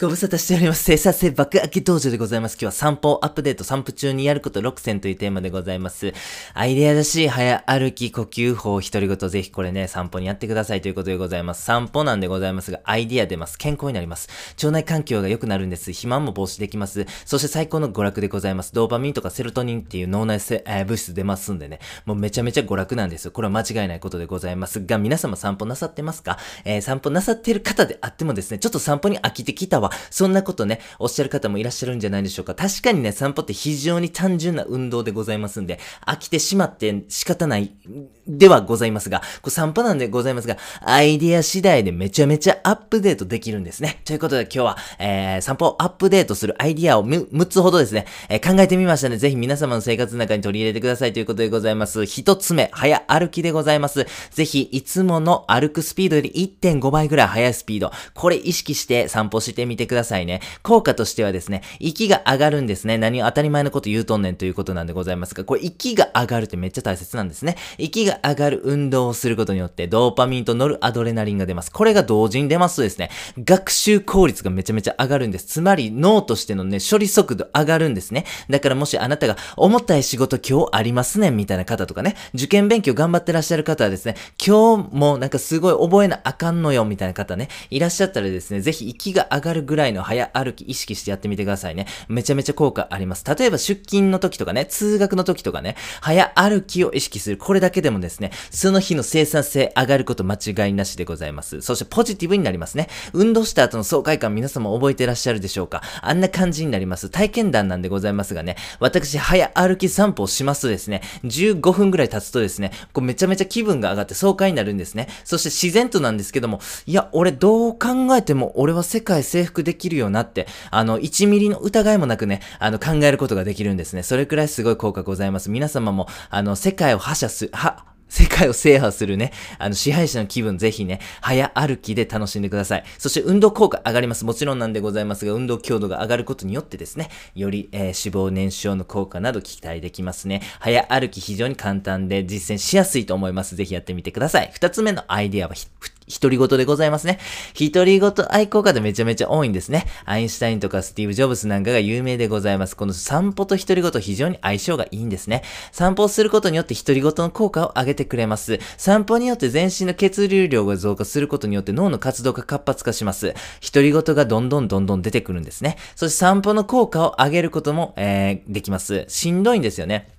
ご無沙汰しております。生産性爆上げ道場でございます。今日は散歩アップデート、散歩中にやること6選というテーマでございます。アイデアらしい早歩き呼吸法、独り言、ぜひこれね、散歩にやってくださいということでございます。散歩なんでございますが、アイデア出ます。健康になります。腸内環境が良くなるんです。肥満も防止できます。そして最高の娯楽でございます。ドーパミンとかセロトニンっていう脳内せ、えー、物質出ますんでね、もうめちゃめちゃ娯楽なんですよ。これは間違いないことでございますが、皆様散歩なさってますか？えー、散歩なさってる方であってもですね、ちょっと散歩に飽きてきたわ。そんなことね、おっしゃる方もいらっしゃるんじゃないでしょうか。確かにね、散歩って非常に単純な運動でございますんで、飽きてしまって仕方ないではございますが、これ散歩なんでございますが、アイディア次第でめちゃめちゃアップデートできるんですね。ということで今日は、えー、散歩をアップデートするアイディアを6つほどですね、えー、考えてみましたので、ぜひ皆様の生活の中に取り入れてくださいということでございます。1つ目、早歩きでございます。ぜひ、いつもの歩くスピードより1.5倍ぐらい速いスピード、これ意識して散歩してみててくださいね。効果としてはですね、息が上がるんですね。何を当たり前のこと言うとんねんということなんでございますが、これ息が上がるってめっちゃ大切なんですね。息が上がる運動をすることによって、ドーパミンとノルアドレナリンが出ます。これが同時に出ますとですね、学習効率がめちゃめちゃ上がるんです。つまり、脳としてのね、処理速度上がるんですね。だからもしあなたが、重たい仕事今日ありますねんみたいな方とかね、受験勉強頑張ってらっしゃる方はですね、今日もなんかすごい覚えなあかんのよみたいな方ね、いらっしゃったらですね、ぜひ息が上がるぐらいの早歩き意識してやってみてくださいね。めちゃめちゃ効果あります。例えば出勤の時とかね、通学の時とかね、早歩きを意識する。これだけでもですね、その日の生産性上がること間違いなしでございます。そしてポジティブになりますね。運動した後の爽快感皆様覚えてらっしゃるでしょうか？あんな感じになります。体験談なんでございますがね、私、早歩き散歩をしますとですね、15分ぐらい経つとですね、こうめちゃめちゃ気分が上がって爽快になるんですね。そして自然となんですけども、いや、俺どう考えても俺は世界征服できるよなって、あの、1ミリの疑いもなくね、あの、考えることができるんですね。それくらいすごい効果ございます。皆様も、あの、世界を覇者す、は、世界を制覇するね、あの、支配者の気分ぜひね、早歩きで楽しんでください。そして運動効果上がります。もちろんなんでございますが、運動強度が上がることによってですね、より、えー、脂肪燃焼の効果など期待できますね。早歩き非常に簡単で実践しやすいと思います。ぜひやってみてください。二つ目のアイディアは、独り言でございますね。独り言愛好家でめちゃめちゃ多いんですね。アインシュタインとかスティーブ・ジョブスなんかが有名でございます。この散歩と独り言非常に相性がいいんですね。散歩をすることによって独り言の効果を上げてくれます。散歩によって全身の血流量が増加することによって脳の活動が活発化します。独り言がどんどんどんどん出てくるんですね。そして散歩の効果を上げることも、えー、できます。しんどいんですよね。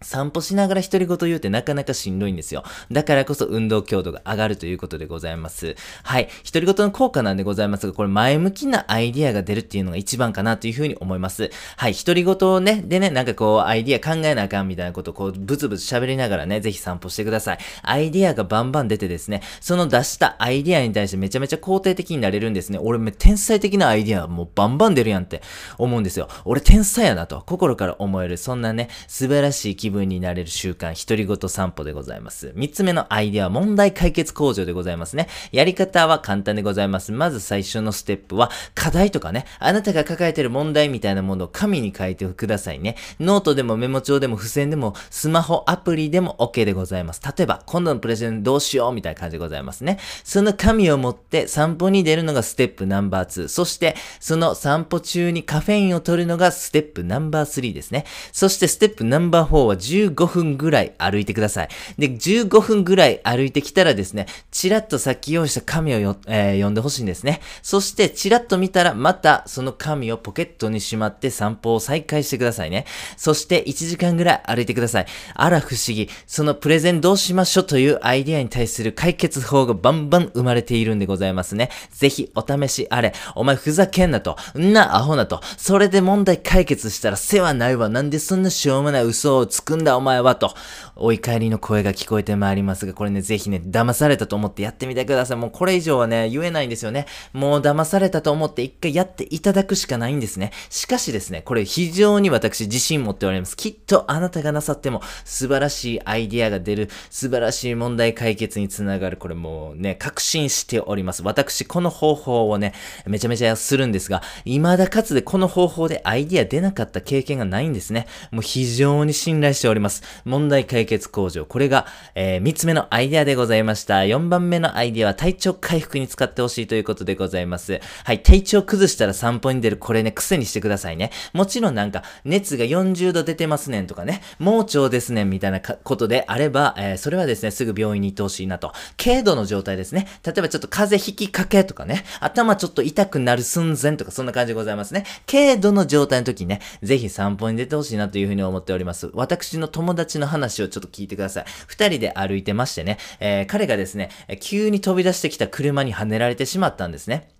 散歩しながら独り言言うってなかなかしんどいんですよ。だからこそ運動強度が上がるということでございます。はい。独り言の効果なんでございますが、これ前向きなアイディアが出るっていうのが一番かなというふうに思います。はい。独り言をね、でね、なんかこう、アイディア考えなあかんみたいなことをこう、ブツブツ喋りながらね、ぜひ散歩してください。アイディアがバンバン出てですね、その出したアイディアに対してめちゃめちゃ肯定的になれるんですね。俺め天才的なアイディアもうバンバン出るやんって思うんですよ。俺天才やなと、心から思える、そんなね、素晴らしい気分になれる習慣、独り言散歩でございます。三つ目のアイデアは問題解決工場でございますね。やり方は簡単でございます。まず最初のステップは、課題とかね、あなたが抱えてる問題みたいなものを紙に書いてくださいね。ノートでもメモ帳でも付箋でも、スマホアプリでも OK でございます。例えば、今度のプレゼンどうしようみたいな感じでございますね。その紙を持って散歩に出るのがステップナンバー2。そして、その散歩中にカフェインを取るのがステップナンバー3ですね。そしてステップナンバー4は15分ぐらい歩いてください。で、15分ぐらい歩いてきたらですね、ちらっとさっき用意した紙をよ、えー、読んでほしいんですね。そして、ちらっと見たら、またその紙をポケットにしまって散歩を再開してくださいね。そして、1時間ぐらい歩いてください。あら不思議。そのプレゼンどうしましょうというアイディアに対する解決法がバンバン生まれているんでございますね。ぜひ、お試しあれ。お前ふざけんなと。んなアホなと。それで問題解決したら世話ないわ。なんでそんなしょうもない嘘をつくんだお前はと。お怒りの声が聞こえてまいりますが、これね、ぜひね、騙されたと思ってやってみてください。もうこれ以上はね、言えないんですよね。もう騙されたと思って一回やっていただくしかないんですね。しかしですね、これ非常に私自信持っております。きっとあなたがなさっても素晴らしいアイディアが出る、素晴らしい問題解決につながる、これもうね、確信しております。私、この方法をね、めちゃめちゃするんですが、未だかつでこの方法でアイディア出なかった経験がないんですね。もう非常に信頼しております。問題解決工場。これが、えー、3つ目のアイデアでございました。4番目のアイデアは体調回復に使ってほしいということでございます。はい、体調崩したら散歩に出る。これね、癖にしてくださいね。もちろんなんか、熱が40度出てますねんとかね、盲腸ですねんみたいなことであれば、えー、それはですね、すぐ病院に行ってほしいなと。軽度の状態ですね。例えばちょっと風邪ひきかけとかね、頭ちょっと痛くなる寸前とか、そんな感じでございますね。軽度の状態の時にね、ぜひ散歩に出てほしいなというふうに思っております。の友達の話をちょっと聞いてください。二人で歩いてましてね、えー、彼がですね、急に飛び出してきた車にはねられてしまったんですね。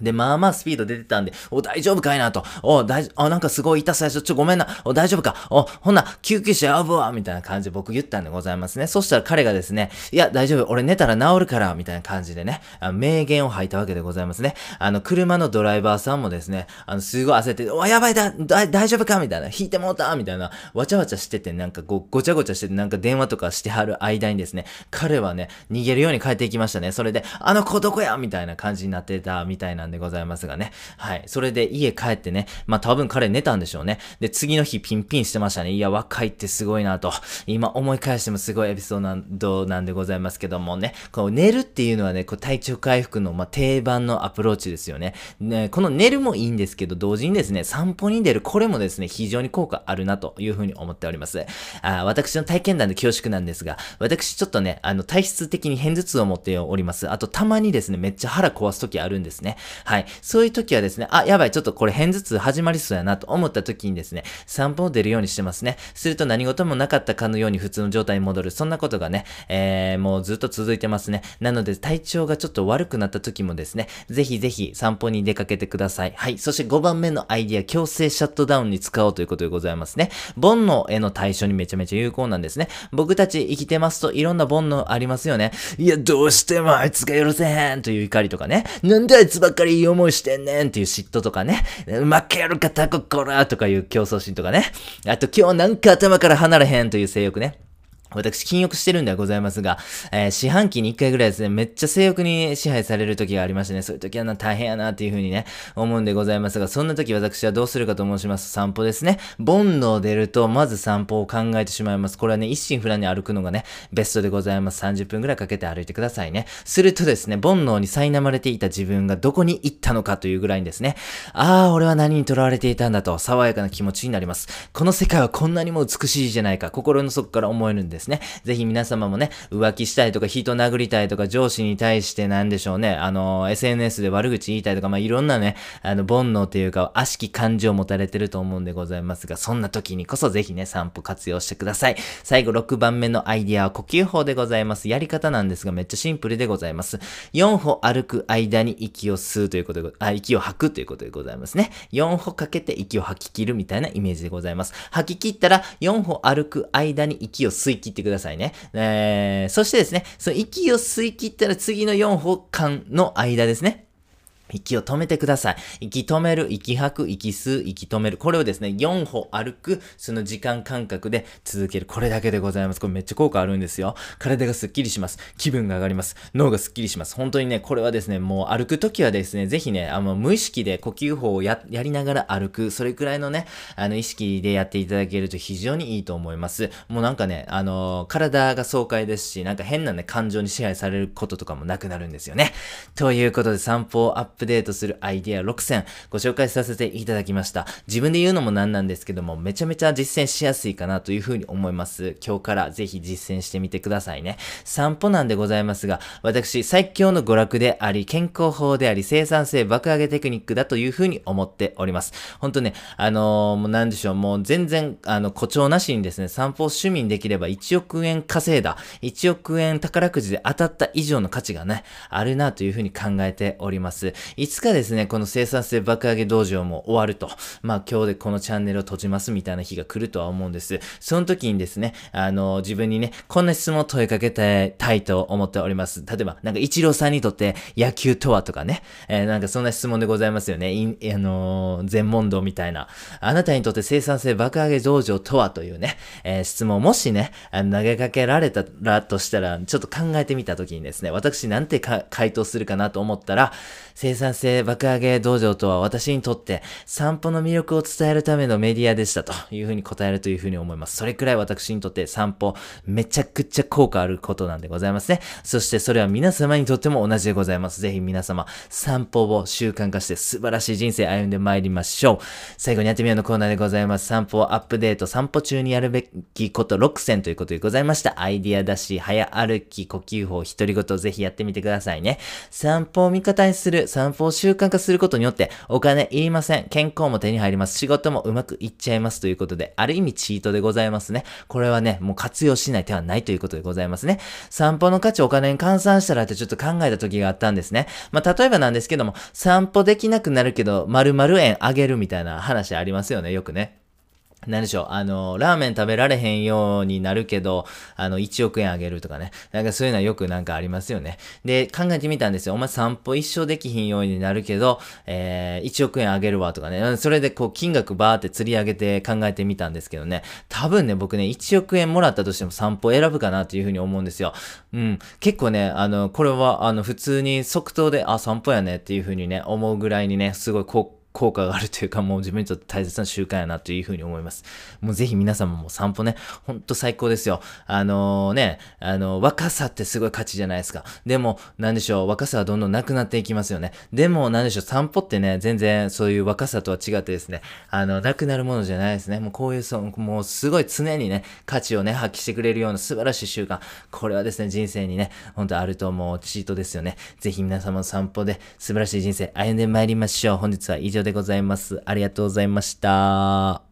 で、まあまあスピード出てたんで、お、大丈夫かいなと。お、大丈夫、あ、なんかすごい痛さでしょ。ちょ、ごめんな。お、大丈夫か。お、ほんな、救急車呼ぶわ。みたいな感じで僕言ったんでございますね。そしたら彼がですね、いや、大丈夫。俺寝たら治るから。みたいな感じでね、あ名言を吐いたわけでございますね。あの、車のドライバーさんもですね、あの、すごい焦って、お、やばいだ、だ大丈夫か？みたいな。引いてもうた？みたいな。わちゃわちゃしてて、なんかご、ごちゃごちゃしてて、なんか電話とかしてはる間にですね、彼はね、逃げるように帰っていきましたね。それで、あの子どこやみたいな感じになってたみたいなんでございますがね。ね。はい。それで家帰ってね、まあ多分彼寝たんでしょうね。で、次の日ピンピンしてましたね。いや、若いってすごいなと。今思い返してもすごいエピソードなんでございますけどもね。こう寝るっていうのはね、こう体調回復の、まあ、定番のアプローチですよね。ね、この寝るもいいんですけど、同時にですね、散歩に出る、これもですね、非常に効果あるなというふうに思っております。あ私の体験談で恐縮なんですが、私ちょっとね、あの、体質的に偏頭痛を持っております。あと、たまにですね、めっちゃ腹壊す時あるんですね。はい。そういう時はですね、あ、やばい、ちょっとこれ偏頭痛始まりそうやなと思った時にですね、散歩を出るようにしてますね。すると何事もなかったかのように普通の状態に戻る。そんなことがね、えー、もうずっと続いてますね。なので体調がちょっと悪くなった時もですね、ぜひぜひ散歩に出かけてください。はい。そして5番目のアイディア、強制シャットダウンに使おうということでございますね。煩悩への対処にめちゃめちゃ有効なんですね。僕たち生きてますといろんな煩悩ありますよね。いや、どうしてもあいつが許せへんという怒りとかね。なんであいつばっかりいい思いしてんねんっていう嫉妬とかね。負けるかタココラとかいう競争心とかね。あと今日なんか頭から離れへんという性欲ね。私、禁欲してるんではございますが、えー、四半期に1回ぐらいですね、めっちゃ性欲に支配される時がありましてね、そういう時はな、大変やなっていう風にね、思うんでございますが、そんな時私はどうするかと申します散歩ですね。煩悩出ると、まず散歩を考えてしまいます。これはね、一心不乱に歩くのがね、ベストでございます。30分ぐらいかけて歩いてくださいね。するとですね、煩悩に苛まれていた自分がどこに行ったのかというぐらいにですね、ああ、俺は何に囚われていたんだと、爽やかな気持ちになります。この世界はこんなにも美しいじゃないか、心の底から思えるんですですね。ぜひ皆様もね、浮気したいとか人殴りたいとか上司に対してなんでしょうね、あの、SNS で悪口言いたいとか、まあ、いろんなね、あの、煩悩というか、悪しき感情を持たれてると思うんでございますが、そんな時にこそぜひね、散歩活用してください。最後6番目のアイディアは呼吸法でございます。やり方なんですが、めっちゃシンプルでございます。4歩歩く間に息を吸うということで、あ、息を吐くということでございますね。4歩かけて息を吐き切るみたいなイメージでございます。吐き切ったら、4歩歩く間に息を吸い切ってくださいね。えー、そしてですね、その息を吸い切ったら次の4歩間の間ですね。息を止めてください。息止める、息吐く、息吸う、息止める。これをですね、4歩歩く、その時間感覚で続ける。これだけでございます。これめっちゃ効果あるんですよ。体がスッキリします。気分が上がります。脳がスッキリします。本当にね、これはですね、もう歩くときはですね、ぜひね、あの、無意識で呼吸法をや、やりながら歩く。それくらいのね、あの、意識でやっていただけると非常にいいと思います。もうなんかね、あの、体が爽快ですし、なんか変なね、感情に支配されることとかもなくなるんですよね。ということで、散歩アップップデートするアイデア6選ご紹介させていただきました。自分で言うのもなんなんですけども、めちゃめちゃ実践しやすいかなというふうに思います。今日からぜひ実践してみてくださいね。散歩なんでございますが、私、最強の娯楽であり、健康法であり、生産性爆上げテクニックだというふうに思っております。ほんとね、あのー、もうなんでしょう、もう全然、あの、誇張なしにですね、散歩を趣味にできれば1億円稼いだ、1億円宝くじで当たった以上の価値がね、あるなというふうに考えております。いつかですね、この生産性爆上げ道場も終わると、まあ今日でこのチャンネルを閉じますみたいな日が来るとは思うんです。その時にですね、あの、自分にね、こんな質問を問いかけたいと思っております。例えば、なんか一郎さんにとって野球とはとかね、えー、なんかそんな質問でございますよね。いあのー、全問答みたいな。あなたにとって生産性爆上げ道場とはというね、えー、質問もしね、投げかけられたらとしたら、ちょっと考えてみた時にですね、私なんて回答するかなと思ったら、生産性爆上げ道場とは私にとって散歩の魅力を伝えるためのメディアでしたというふうに答えるというふうに思います。それくらい私にとって散歩めちゃくちゃ効果あることなんでございますね。そしてそれは皆様にとっても同じでございます。ぜひ皆様散歩を習慣化して素晴らしい人生歩んでまいりましょう。最後にやってみようのコーナーでございます。散歩アップデート、散歩中にやるべきこと6選ということでございました。アイディアだし、早歩き、呼吸法、独り言ぜひやってみてくださいね。散歩を味方にする、散歩を習慣化することによってお金いりません。健康も手に入ります。仕事もうまくいっちゃいますということで、ある意味チートでございますね。これはね、もう活用しない手はないということでございますね。散歩の価値お金に換算したらってちょっと考えた時があったんですね。まあ、例えばなんですけども、散歩できなくなるけど、〇〇円あげるみたいな話ありますよね、よくね。何でしょう、あの、ラーメン食べられへんようになるけど、あの、1億円あげるとかね。なんかそういうのはよくなんかありますよね。で、考えてみたんですよ。お前散歩一生できひんようになるけど、えー、1億円あげるわとかね。それでこう、金額バーって釣り上げて考えてみたんですけどね。多分ね、僕ね、1億円もらったとしても散歩選ぶかなっていうふうに思うんですよ。うん。結構ね、あの、これは、あの、普通に即答で、あ、散歩やねっていうふうにね、思うぐらいにね、すごいこう、効果があるというか、もう自分にとって大切な習慣やなというふうに思います。もうぜひ皆様も散歩ね、ほんと最高ですよ。あのー、ね、あのー、若さってすごい価値じゃないですか。でも、なんでしょう、若さはどんどんなくなっていきますよね。でも、なんでしょう、散歩ってね、全然そういう若さとは違ってですね、あの、なくなるものじゃないですね。もうこういう、そもうすごい常にね、価値をね、発揮してくれるような素晴らしい習慣。これはですね、人生にね、ほんとあると思うチートですよね。ぜひ皆様の散歩で素晴らしい人生歩んでまいりましょう。本日は以上上でございます。ありがとうございました。